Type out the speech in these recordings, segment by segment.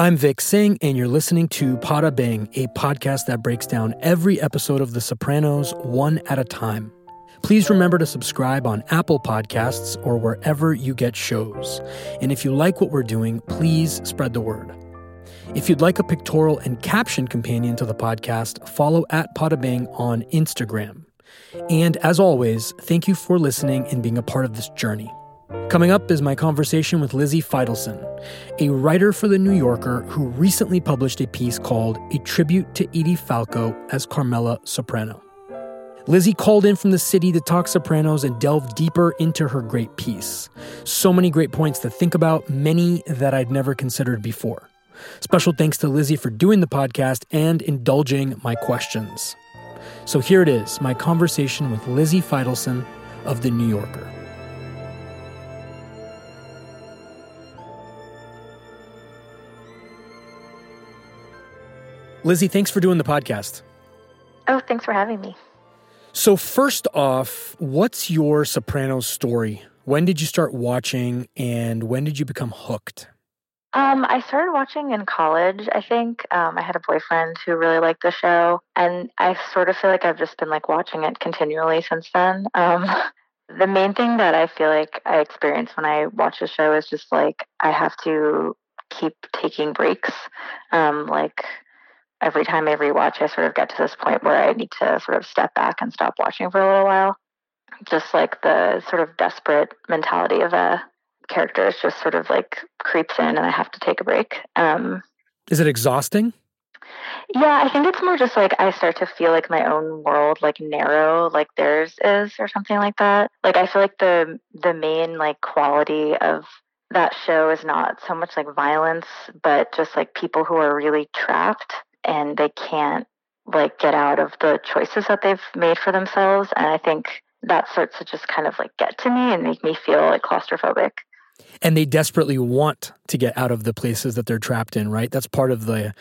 I'm Vik Singh, and you're listening to Poda Bing, a podcast that breaks down every episode of The Sopranos one at a time. Please remember to subscribe on Apple Podcasts or wherever you get shows. And if you like what we're doing, please spread the word. If you'd like a pictorial and caption companion to the podcast, follow at Poda Bing on Instagram. And as always, thank you for listening and being a part of this journey. Coming up is my conversation with Lizzie Feidelson, a writer for The New Yorker who recently published a piece called A Tribute to Edie Falco as Carmela Soprano. Lizzie called in from the city to talk Sopranos and delve deeper into her great piece. So many great points to think about, many that I'd never considered before. Special thanks to Lizzie for doing the podcast and indulging my questions. So here it is my conversation with Lizzie Feidelson of The New Yorker. Lizzie, thanks for doing the podcast. Oh, thanks for having me. So, first off, what's your Sopranos story? When did you start watching and when did you become hooked? Um, I started watching in college, I think. Um, I had a boyfriend who really liked the show, and I sort of feel like I've just been like watching it continually since then. Um, the main thing that I feel like I experience when I watch the show is just like I have to keep taking breaks. Um, like every time I rewatch, I sort of get to this point where I need to sort of step back and stop watching for a little while. Just like the sort of desperate mentality of a character is just sort of like creeps in and I have to take a break. Um, is it exhausting? Yeah, I think it's more just like I start to feel like my own world like narrow like theirs is or something like that. Like I feel like the the main like quality of that show is not so much like violence, but just like people who are really trapped and they can't like get out of the choices that they've made for themselves. And I think that starts to just kind of like get to me and make me feel like claustrophobic. And they desperately want to get out of the places that they're trapped in, right? That's part of the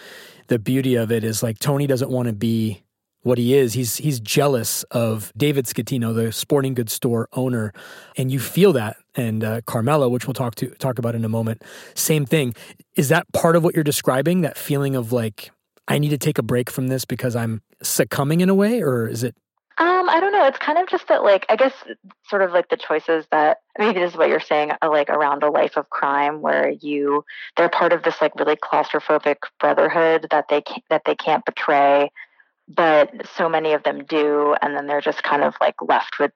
the beauty of it is like Tony doesn't want to be what he is. He's he's jealous of David Scatino, the sporting goods store owner, and you feel that. And uh, Carmela, which we'll talk to talk about in a moment, same thing. Is that part of what you're describing? That feeling of like I need to take a break from this because I'm succumbing in a way, or is it? Um, I don't know. It's kind of just that, like, I guess, sort of like the choices that maybe this is what you're saying, uh, like around a life of crime, where you they're part of this like really claustrophobic brotherhood that they can't, that they can't betray, but so many of them do, and then they're just kind of like left with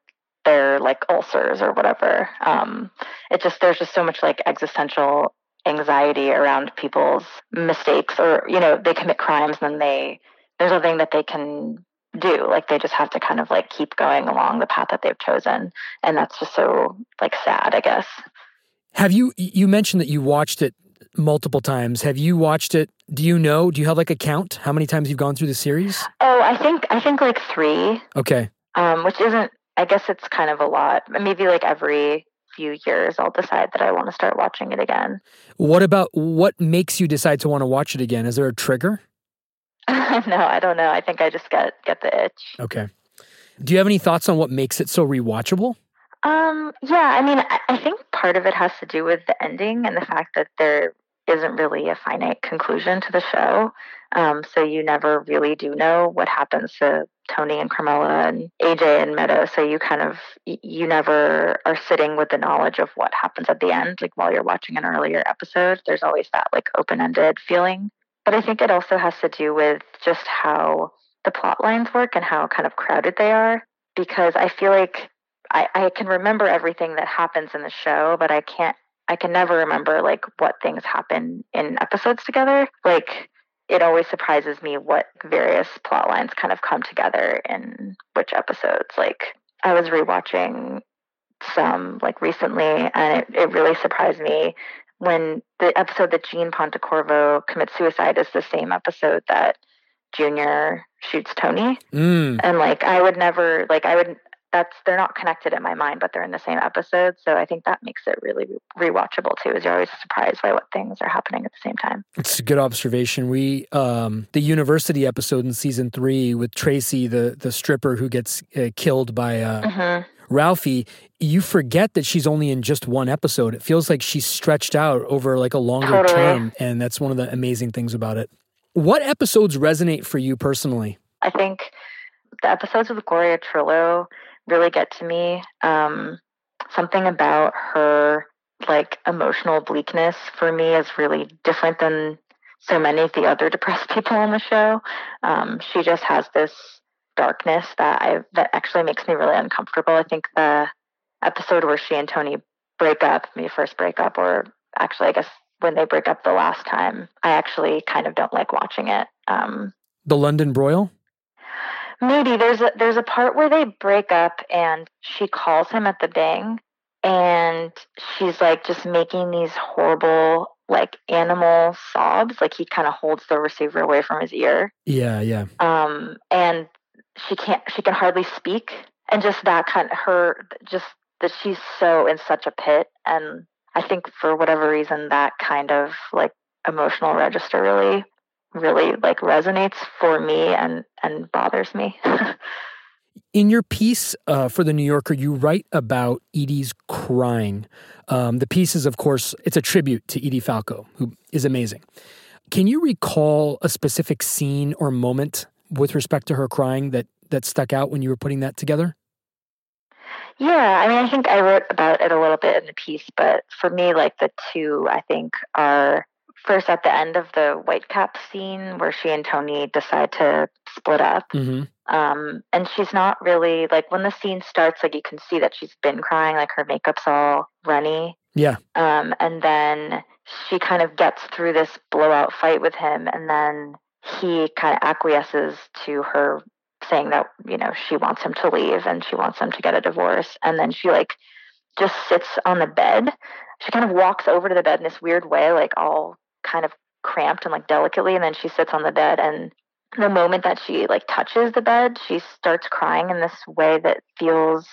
their like ulcers or whatever. Um, it just there's just so much like existential anxiety around people's mistakes or you know they commit crimes and then they there's nothing that they can do. Like they just have to kind of like keep going along the path that they've chosen. And that's just so like sad i guess. Have you you mentioned that you watched it multiple times. Have you watched it do you know do you have like a count? How many times you've gone through the series? Oh i think i think like three. Okay. Um which isn't i guess it's kind of a lot. Maybe like every few years I'll decide that I want to start watching it again. What about what makes you decide to want to watch it again? Is there a trigger? no, I don't know. I think I just get get the itch. Okay. Do you have any thoughts on what makes it so rewatchable? Um, yeah, I mean, I, I think part of it has to do with the ending and the fact that there isn't really a finite conclusion to the show. Um, so you never really do know what happens to Tony and Carmela and AJ and Meadow. So you kind of you never are sitting with the knowledge of what happens at the end. Like while you're watching an earlier episode, there's always that like open ended feeling. But I think it also has to do with just how the plot lines work and how kind of crowded they are. Because I feel like I, I can remember everything that happens in the show, but I can't I can never remember like what things happen in episodes together. Like it always surprises me what various plot lines kind of come together in which episodes. Like I was rewatching some like recently and it, it really surprised me when the episode that Gene Pontecorvo commits suicide is the same episode that Junior shoots Tony. Mm. And like I would never like I would that's they're not connected in my mind, but they're in the same episode. So I think that makes it really rewatchable too. Is you're always surprised by what things are happening at the same time. It's a good observation. We um, the university episode in season three with Tracy, the the stripper who gets uh, killed by uh, mm-hmm. Ralphie. You forget that she's only in just one episode. It feels like she's stretched out over like a longer totally. term, and that's one of the amazing things about it. What episodes resonate for you personally? I think the episodes with Gloria Trillo really get to me. Um, something about her like emotional bleakness for me is really different than so many of the other depressed people on the show. Um, she just has this darkness that I that actually makes me really uncomfortable. I think the episode where she and Tony break up, me first break up, or actually I guess when they break up the last time, I actually kind of don't like watching it. Um, the London broil. Maybe there's a there's a part where they break up and she calls him at the Bing and she's like just making these horrible like animal sobs like he kind of holds the receiver away from his ear. Yeah, yeah. Um and she can't she can hardly speak and just that kind of her just that she's so in such a pit and I think for whatever reason that kind of like emotional register really really like resonates for me and and bothers me. In your piece uh, for the New Yorker, you write about Edie's crying. Um, the piece is, of course, it's a tribute to Edie Falco, who is amazing. Can you recall a specific scene or moment with respect to her crying that that stuck out when you were putting that together? Yeah, I mean, I think I wrote about it a little bit in the piece, but for me, like the two, I think are first at the end of the Whitecap scene where she and Tony decide to split up. Mm-hmm. Um, and she's not really like when the scene starts, like you can see that she's been crying, like her makeup's all runny. Yeah. Um, and then she kind of gets through this blowout fight with him, and then he kind of acquiesces to her saying that you know she wants him to leave and she wants him to get a divorce, and then she like just sits on the bed. She kind of walks over to the bed in this weird way, like all kind of cramped and like delicately and then she sits on the bed and the moment that she like touches the bed she starts crying in this way that feels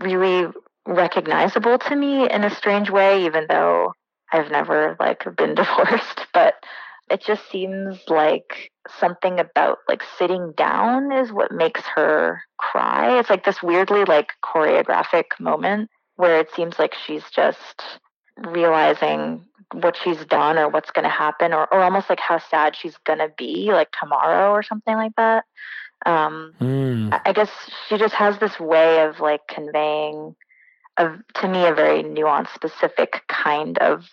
really recognizable to me in a strange way even though I've never like been divorced. But it just seems like something about like sitting down is what makes her cry. It's like this weirdly like choreographic moment where it seems like she's just realizing what she's done or what's going to happen or, or almost like how sad she's going to be like tomorrow or something like that. Um, mm. I guess she just has this way of like conveying a, to me a very nuanced specific kind of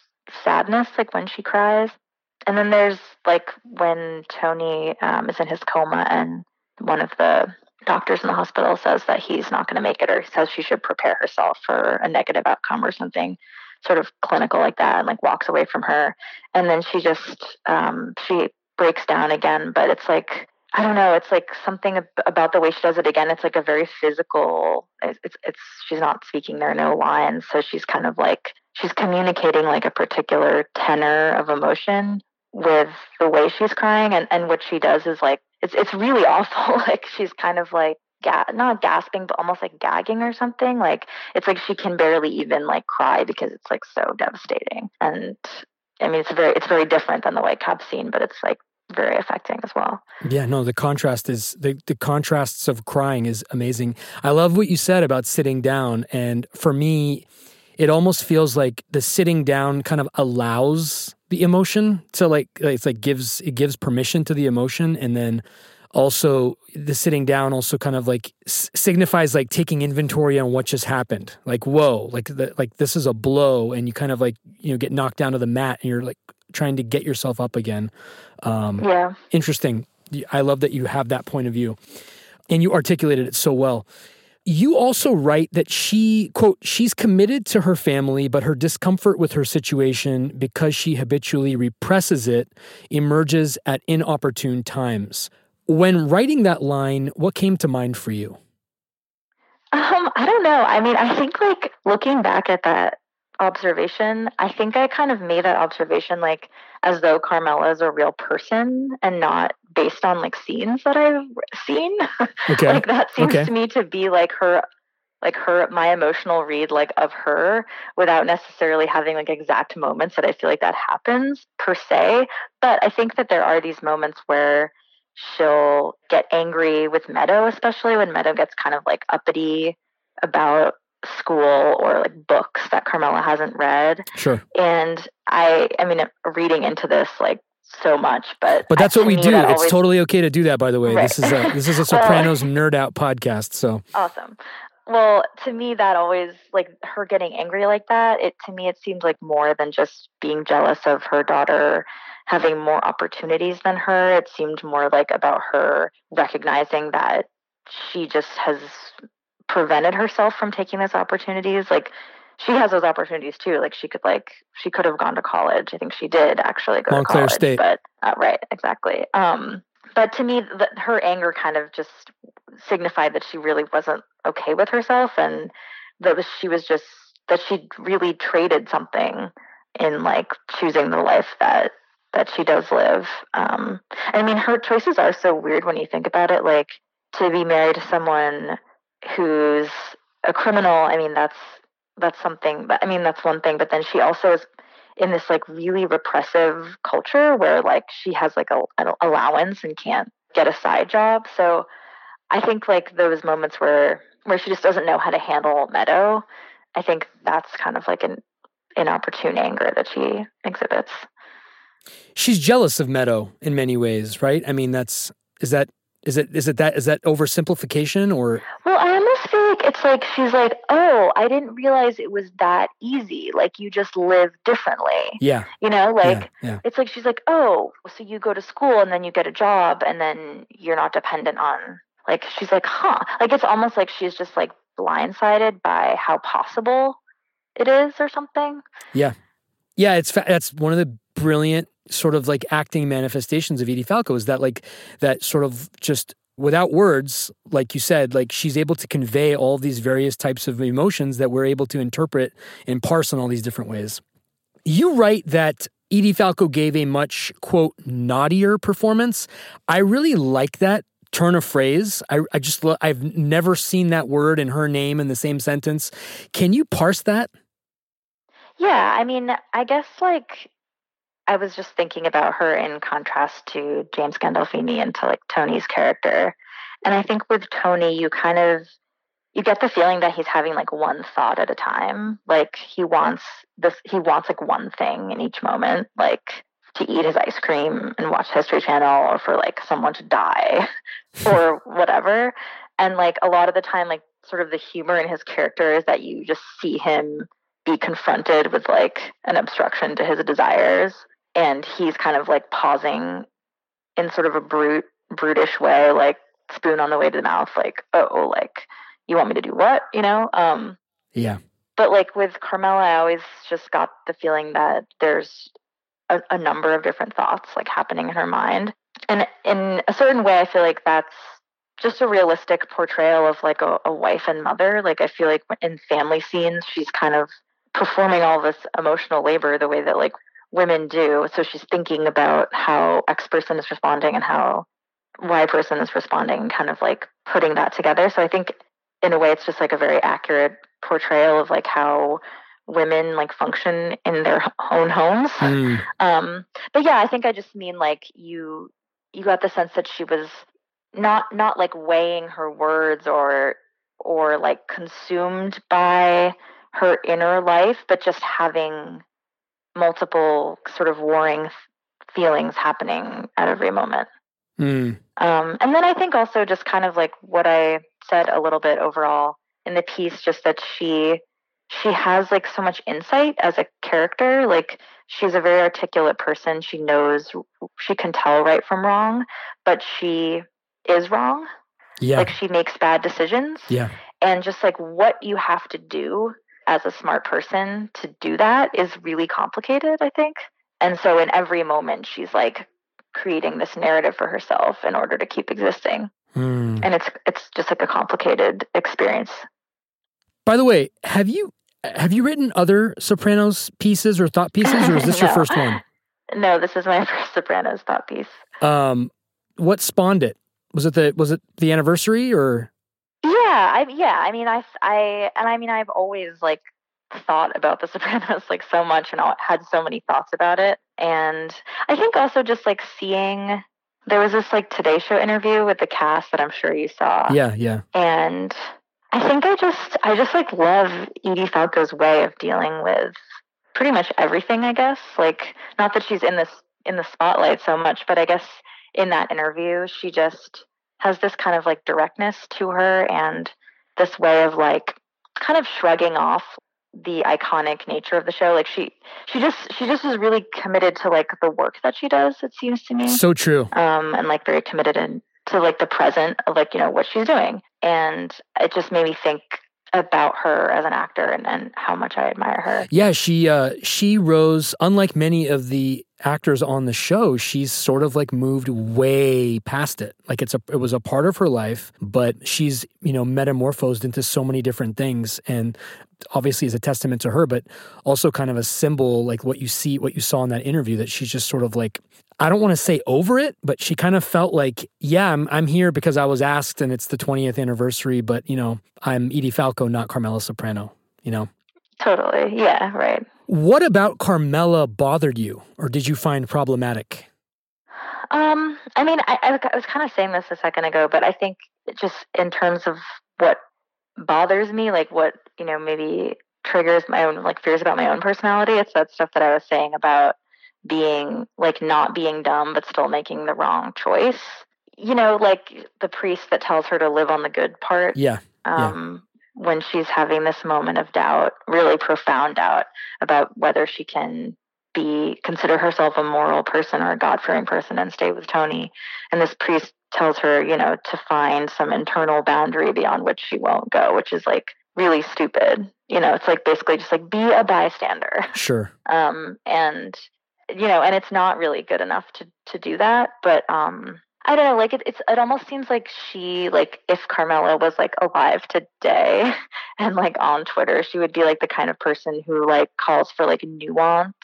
sadness like when she cries. And then there's like when tony um, is in his coma and one of the doctors in the hospital says that he's not going to make it or says she should prepare herself for a negative outcome or something sort of clinical like that and like walks away from her and then she just um she breaks down again but it's like I don't know. It's like something about the way she does it again. It's like a very physical. It's, it's, it's she's not speaking. There are no lines, so she's kind of like she's communicating like a particular tenor of emotion with the way she's crying. And and what she does is like it's it's really awful. like she's kind of like ga- not gasping, but almost like gagging or something. Like it's like she can barely even like cry because it's like so devastating. And I mean, it's very it's very different than the White Whitecap scene, but it's like very affecting as well. Yeah, no, the contrast is the the contrasts of crying is amazing. I love what you said about sitting down, and for me, it almost feels like the sitting down kind of allows the emotion to like it's like gives it gives permission to the emotion, and then also the sitting down also kind of like s- signifies like taking inventory on what just happened. Like whoa like the, like this is a blow and you kind of like you know get knocked down to the mat and you're like trying to get yourself up again. Um yeah. interesting. I love that you have that point of view. And you articulated it so well. You also write that she, quote, she's committed to her family, but her discomfort with her situation because she habitually represses it emerges at inopportune times. When writing that line, what came to mind for you? Um, I don't know. I mean, I think like looking back at that observation, I think I kind of made that observation like as though Carmela is a real person and not based on like scenes that I've seen. Okay. like that seems okay. to me to be like her like her my emotional read like of her without necessarily having like exact moments that I feel like that happens per se. But I think that there are these moments where she'll get angry with Meadow, especially when Meadow gets kind of like uppity about school or like books that Carmela hasn't read. Sure. And I I mean reading into this like so much, but but that's what we do. It's totally okay to do that. By the way, right. this is a this is a Sopranos well, nerd out podcast. So awesome. Well, to me, that always like her getting angry like that. It to me, it seems like more than just being jealous of her daughter having more opportunities than her. It seemed more like about her recognizing that she just has prevented herself from taking those opportunities. Like she has those opportunities too. Like she could like she could have gone to college. I think she did actually go Montclair to college. State. But uh, right, exactly. Um, but to me, the, her anger kind of just signified that she really wasn't okay with herself, and that was, she was just that she really traded something in like choosing the life that that she does live. Um, I mean, her choices are so weird when you think about it. Like to be married to someone who's a criminal. I mean, that's that's something. But I mean, that's one thing. But then she also is in this like really repressive culture where like she has like a, an allowance and can't get a side job. So I think like those moments where where she just doesn't know how to handle Meadow, I think that's kind of like an inopportune anger that she exhibits. She's jealous of Meadow in many ways, right? I mean, that's is that is it is it that is that oversimplification or? Well, I almost feel like it's like she's like, oh, I didn't realize it was that easy. Like you just live differently. Yeah. You know, like yeah, yeah. it's like she's like, oh, so you go to school and then you get a job and then you're not dependent on. Like she's like, huh? Like it's almost like she's just like blindsided by how possible it is or something. Yeah. Yeah, it's fa- that's one of the brilliant sort of like acting manifestations of Edie Falco is that like that sort of just without words, like you said, like she's able to convey all these various types of emotions that we're able to interpret and parse in all these different ways. You write that Edie Falco gave a much, quote, naughtier performance. I really like that turn of phrase. I, I just, I've never seen that word and her name in the same sentence. Can you parse that? Yeah, I mean, I guess like I was just thinking about her in contrast to James Gandolfini and to like Tony's character. And I think with Tony, you kind of you get the feeling that he's having like one thought at a time. Like he wants this he wants like one thing in each moment, like to eat his ice cream and watch History Channel or for like someone to die or whatever. And like a lot of the time like sort of the humor in his character is that you just see him be confronted with like an obstruction to his desires and he's kind of like pausing in sort of a brute brutish way like spoon on the way to the mouth like oh like you want me to do what? You know? Um yeah. but like with carmela i always just got the feeling that there's a, a number of different thoughts like happening in her mind. And in a certain way i feel like that's just a realistic portrayal of like a, a wife and mother. Like i feel like in family scenes she's kind of performing all this emotional labor the way that like women do. So she's thinking about how X person is responding and how Y person is responding, kind of like putting that together. So I think in a way it's just like a very accurate portrayal of like how women like function in their own homes. Mm. Um, but yeah, I think I just mean like you you got the sense that she was not not like weighing her words or or like consumed by her inner life, but just having multiple sort of warring feelings happening at every moment. Mm. Um, and then I think also just kind of like what I said a little bit overall in the piece, just that she she has like so much insight as a character. Like she's a very articulate person. She knows she can tell right from wrong, but she is wrong. Yeah. Like she makes bad decisions. Yeah. And just like what you have to do as a smart person to do that is really complicated, I think. And so in every moment, she's like creating this narrative for herself in order to keep existing. Mm. And it's it's just like a complicated experience. By the way, have you have you written other Sopranos pieces or thought pieces, or is this no. your first one? No, this is my first Sopranos thought piece. Um, what spawned it? Was it the was it the anniversary or? Yeah, I yeah, I mean, I I and I mean, I've always like thought about The Sopranos like so much and I had so many thoughts about it, and I think also just like seeing there was this like Today Show interview with the cast that I'm sure you saw. Yeah, yeah, and I think I just I just like love Edie Falco's way of dealing with pretty much everything. I guess like not that she's in this in the spotlight so much, but I guess in that interview she just has this kind of like directness to her and this way of like kind of shrugging off the iconic nature of the show. Like she she just she just is really committed to like the work that she does it seems to me. So true. Um and like very committed in to like the present of like you know what she's doing. And it just made me think about her as an actor and, and how much I admire her. Yeah, she uh, she rose. Unlike many of the actors on the show, she's sort of like moved way past it. Like it's a it was a part of her life, but she's you know metamorphosed into so many different things, and obviously is a testament to her, but also kind of a symbol like what you see, what you saw in that interview that she's just sort of like I don't want to say over it, but she kind of felt like, yeah, I'm, I'm here because I was asked and it's the 20th anniversary, but, you know, I'm Edie Falco, not Carmela Soprano, you know? Totally. Yeah, right. What about Carmela bothered you or did you find problematic? Um, I mean, I, I was kind of saying this a second ago, but I think just in terms of what bothers me, like what, you know, maybe triggers my own like fears about my own personality, it's that stuff that I was saying about being like not being dumb but still making the wrong choice. You know, like the priest that tells her to live on the good part. Yeah. Um, yeah. when she's having this moment of doubt, really profound doubt about whether she can be consider herself a moral person or a God fearing person and stay with Tony. And this priest tells her, you know, to find some internal boundary beyond which she won't go, which is like really stupid. You know, it's like basically just like be a bystander. Sure. Um, and you know, and it's not really good enough to to do that. But um, I don't know, like it, it's it almost seems like she like if Carmela was like alive today and like on Twitter, she would be like the kind of person who like calls for like nuance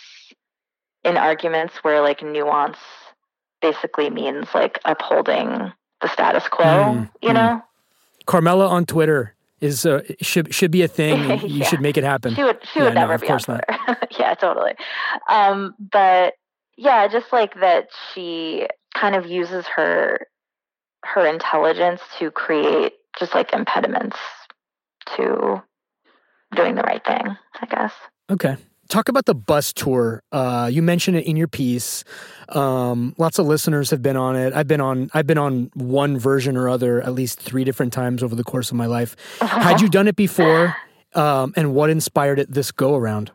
in arguments where like nuance basically means like upholding the status quo, mm, you mm. know? Carmela on Twitter is uh, should should be a thing. You should make it happen. She would she yeah, would never no, be on Twitter. yeah, totally. Um, but yeah, just like that, she kind of uses her her intelligence to create just like impediments to doing the right thing. I guess. Okay talk about the bus tour. Uh, you mentioned it in your piece. Um, lots of listeners have been on it. I've been on. I've been on one version or other at least three different times over the course of my life. Had you done it before? Um, and what inspired it this go around?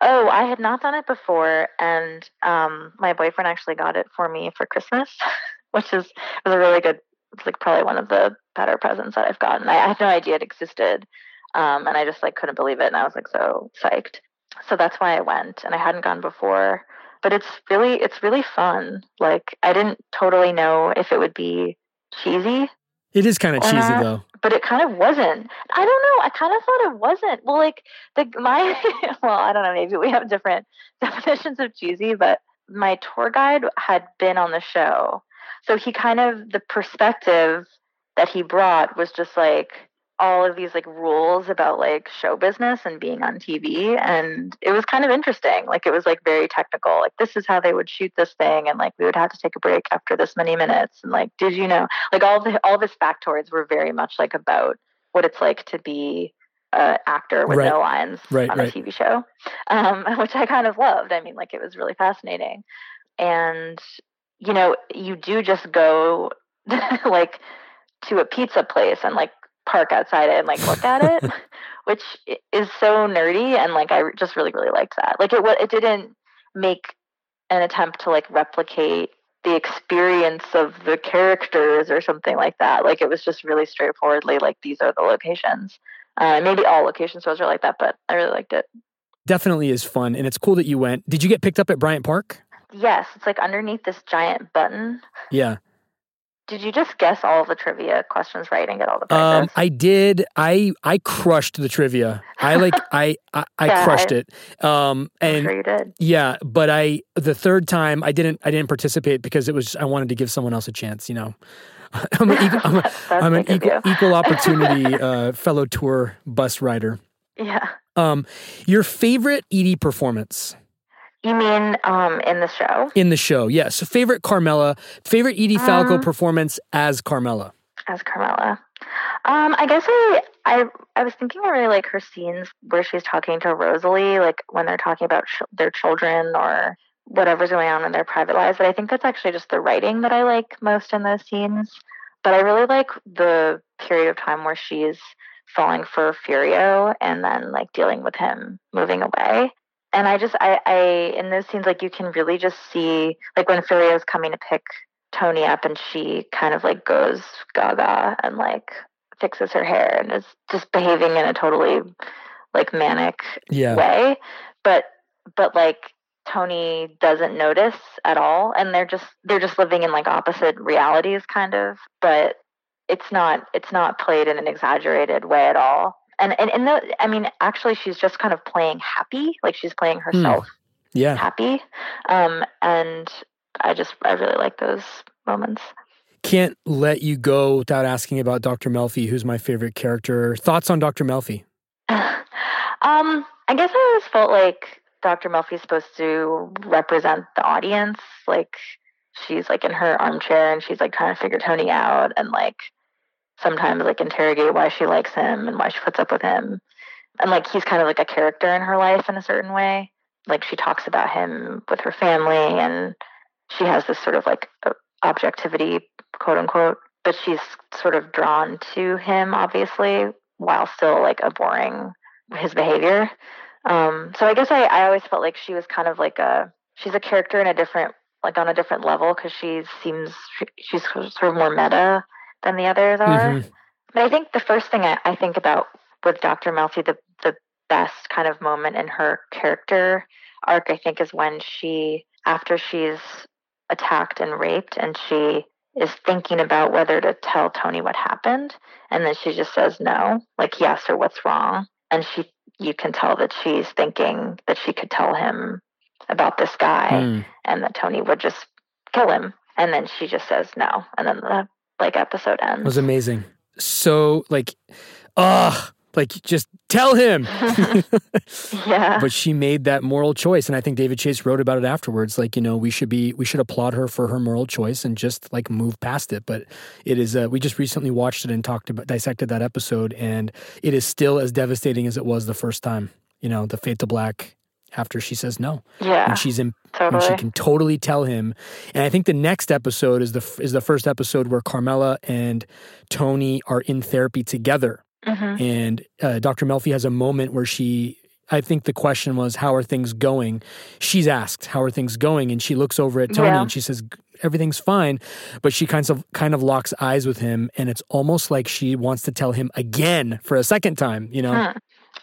Oh, I had not done it before, and um, my boyfriend actually got it for me for Christmas, which is was a really good. It's like probably one of the better presents that I've gotten. I, I had no idea it existed, um, and I just like couldn't believe it, and I was like so psyched so that's why I went and I hadn't gone before. But it's really it's really fun. Like I didn't totally know if it would be cheesy. It is kind of cheesy not, though. But it kind of wasn't. I don't know. I kind of thought it wasn't. Well, like the my well, I don't know, maybe we have different definitions of cheesy, but my tour guide had been on the show. So he kind of the perspective that he brought was just like all of these like rules about like show business and being on TV and it was kind of interesting like it was like very technical like this is how they would shoot this thing and like we would have to take a break after this many minutes and like did you know like all the all of his factoids were very much like about what it's like to be an actor with right. no lines right, on right. a TV show um, which I kind of loved I mean like it was really fascinating and you know you do just go like to a pizza place and like park outside it and like look at it, which is so nerdy and like I just really really liked that. Like it it didn't make an attempt to like replicate the experience of the characters or something like that. Like it was just really straightforwardly like these are the locations. Uh, maybe all location stores are like that, but I really liked it. Definitely is fun, and it's cool that you went. Did you get picked up at Bryant Park? Yes, it's like underneath this giant button. Yeah. Did you just guess all the trivia questions right and get all the prizes? Um, I did. I I crushed the trivia. I like I I, I yeah, crushed I, it. Um, and I'm sure you did. Yeah, but I the third time I didn't I didn't participate because it was I wanted to give someone else a chance. You know. I'm an equal, I'm a, I'm an equal, equal opportunity uh, fellow tour bus rider. Yeah. Um, your favorite Edie performance? You mean um, in the show? In the show, yes. So favorite Carmela, favorite Edie Falco um, performance as Carmela. As Carmela. Um, I guess I, I I was thinking I really like her scenes where she's talking to Rosalie, like when they're talking about ch- their children or whatever's going on in their private lives. But I think that's actually just the writing that I like most in those scenes. But I really like the period of time where she's falling for Furio and then like dealing with him moving away. And I just I, I in those scenes like you can really just see like when Furio's coming to pick Tony up and she kind of like goes gaga and like fixes her hair and is just behaving in a totally like manic yeah. way. But but like Tony doesn't notice at all and they're just they're just living in like opposite realities kind of but it's not it's not played in an exaggerated way at all and and in the i mean actually she's just kind of playing happy like she's playing hmm. herself mm. yeah happy um and i just i really like those moments can't let you go without asking about dr melfi who's my favorite character thoughts on dr melfi um i guess i always felt like Dr. Melfi is supposed to represent the audience. Like she's like in her armchair and she's like trying to figure Tony out and like sometimes like interrogate why she likes him and why she puts up with him. And like he's kind of like a character in her life in a certain way. Like she talks about him with her family and she has this sort of like objectivity, quote unquote, but she's sort of drawn to him obviously while still like abhorring his behavior. Um, so I guess I, I always felt like she was kind of like a she's a character in a different like on a different level because she seems she's sort of more meta than the others are. Mm-hmm. But I think the first thing I, I think about with Dr. Melfi, the the best kind of moment in her character arc, I think, is when she after she's attacked and raped and she is thinking about whether to tell Tony what happened and then she just says no, like yes or what's wrong. And she you can tell that she's thinking that she could tell him about this guy mm. and that Tony would just kill him. And then she just says no. And then the like episode ends. It was amazing. So like, ugh, like just tell him. yeah. But she made that moral choice and I think David Chase wrote about it afterwards like, you know, we should be we should applaud her for her moral choice and just like move past it. But it is uh, we just recently watched it and talked about dissected that episode and it is still as devastating as it was the first time. You know, the fate to black after she says no. Yeah. And she's in totally. and she can totally tell him. And I think the next episode is the is the first episode where Carmela and Tony are in therapy together Mm-hmm. And uh, Dr. Melfi has a moment where she, I think the question was, How are things going? She's asked, How are things going? And she looks over at Tony yeah. and she says, Everything's fine. But she kind of kind of locks eyes with him, and it's almost like she wants to tell him again for a second time, you know? Hmm.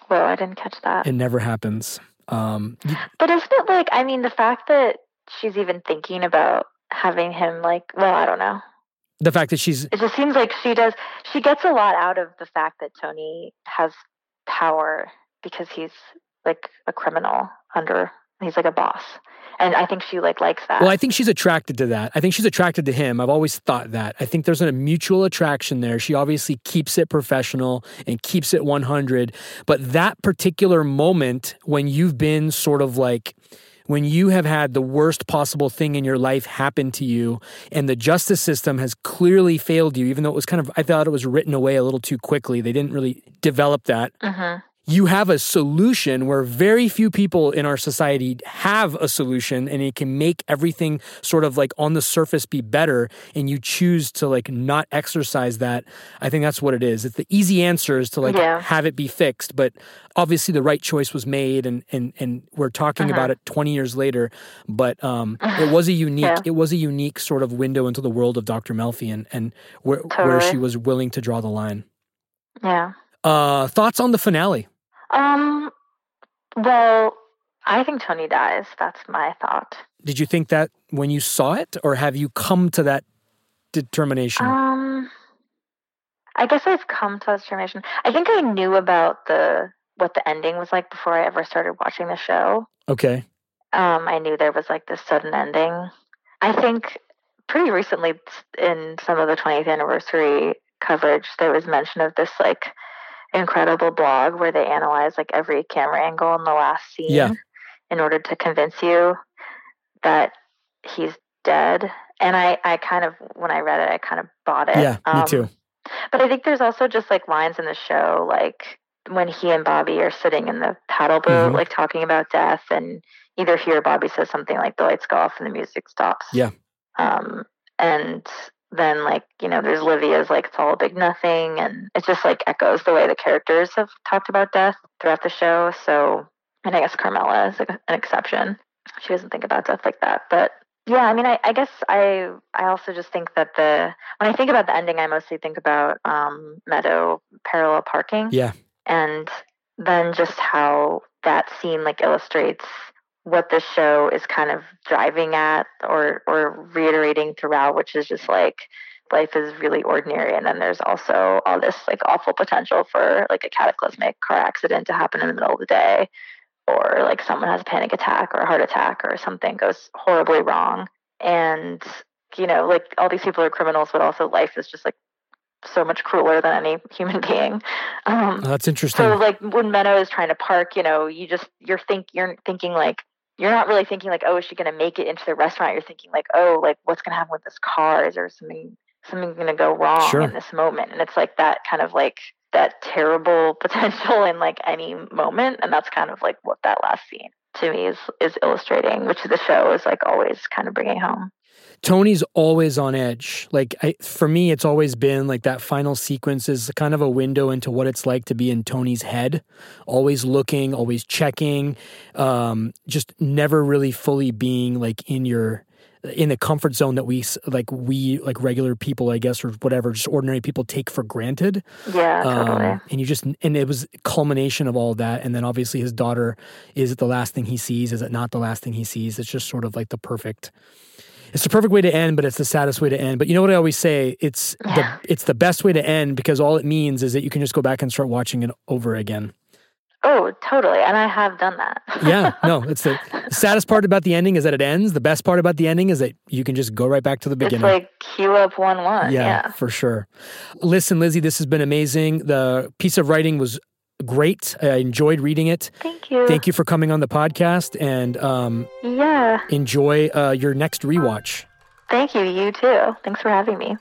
Well, I didn't catch that. It never happens. Um, but isn't it like, I mean, the fact that she's even thinking about having him, like, well, I don't know. The fact that she's it just seems like she does she gets a lot out of the fact that tony has power because he's like a criminal under he's like a boss and i think she like likes that. Well i think she's attracted to that. I think she's attracted to him. I've always thought that. I think there's a mutual attraction there. She obviously keeps it professional and keeps it 100 but that particular moment when you've been sort of like when you have had the worst possible thing in your life happen to you and the justice system has clearly failed you, even though it was kind of, I thought it was written away a little too quickly. They didn't really develop that. Uh-huh you have a solution where very few people in our society have a solution and it can make everything sort of like on the surface be better and you choose to like not exercise that i think that's what it is it's the easy answer is to like yeah. have it be fixed but obviously the right choice was made and and and we're talking uh-huh. about it 20 years later but um it was a unique yeah. it was a unique sort of window into the world of dr melfi and and where totally. where she was willing to draw the line yeah uh thoughts on the finale um, well, I think Tony dies. That's my thought. Did you think that when you saw it, or have you come to that determination? Um, I guess I've come to that determination. I think I knew about the what the ending was like before I ever started watching the show. Okay. Um, I knew there was like this sudden ending. I think pretty recently in some of the 20th anniversary coverage, there was mention of this like incredible blog where they analyze like every camera angle in the last scene Yeah. in order to convince you that he's dead. And I, I kind of, when I read it, I kind of bought it. Yeah, me Um, too. But I think there's also just like lines in the show, like when he and Bobby are sitting in the paddle boat, Mhm. like talking about death, and either he or Bobby says something like the lights go off and the music stops. Yeah. Um, and then like you know, there's Livia's like it's all a big nothing, and it just like echoes the way the characters have talked about death throughout the show. So, and I guess Carmela is an exception. She doesn't think about death like that, but yeah, I mean, I, I guess I I also just think that the when I think about the ending, I mostly think about um, Meadow parallel parking. Yeah. And then just how that scene like illustrates what the show is kind of driving at or or reiterating throughout, which is just like life is really ordinary. And then there's also all this like awful potential for like a cataclysmic car accident to happen in the middle of the day or like someone has a panic attack or a heart attack or something goes horribly wrong. And you know like all these people are criminals but also life is just like so much crueler than any human being. Um that's interesting. so like when Meadow is trying to park, you know, you just you're think you're thinking like you're not really thinking like, oh, is she gonna make it into the restaurant? You're thinking like, oh, like what's gonna happen with this car? Is there something something gonna go wrong Sure. in this moment? And it's like that kind of like that terrible potential in like any moment. And that's kind of like what that last scene to me is is illustrating, which the show is like always kind of bringing home. Tony's always on edge. Like I, for me, it's always been like that final sequence is kind of a window into what it's like to be in Tony's head. Always looking, always checking, um, just never really fully being like in your in the comfort zone that we like we like regular people, I guess, or whatever, just ordinary people take for granted. Yeah, totally. Um, and you just and it was culmination of all that and then obviously his daughter is it the last thing he sees is it not the last thing he sees it's just sort of like the perfect it's the perfect way to end but it's the saddest way to end but you know what i always say it's the it's the best way to end because all it means is that you can just go back and start watching it over again Oh, totally. And I have done that. yeah no it's the saddest part about the ending is that it ends the best part about the ending is that you can just go right back to the it's beginning like cue up one one. yeah, yeah. for sure. Listen, Lizzie, this has been amazing. The piece of writing was great. I enjoyed reading it. Thank you. Thank you for coming on the podcast and um, Yeah. enjoy uh, your next rewatch. Thank you. You too. Thanks for having me.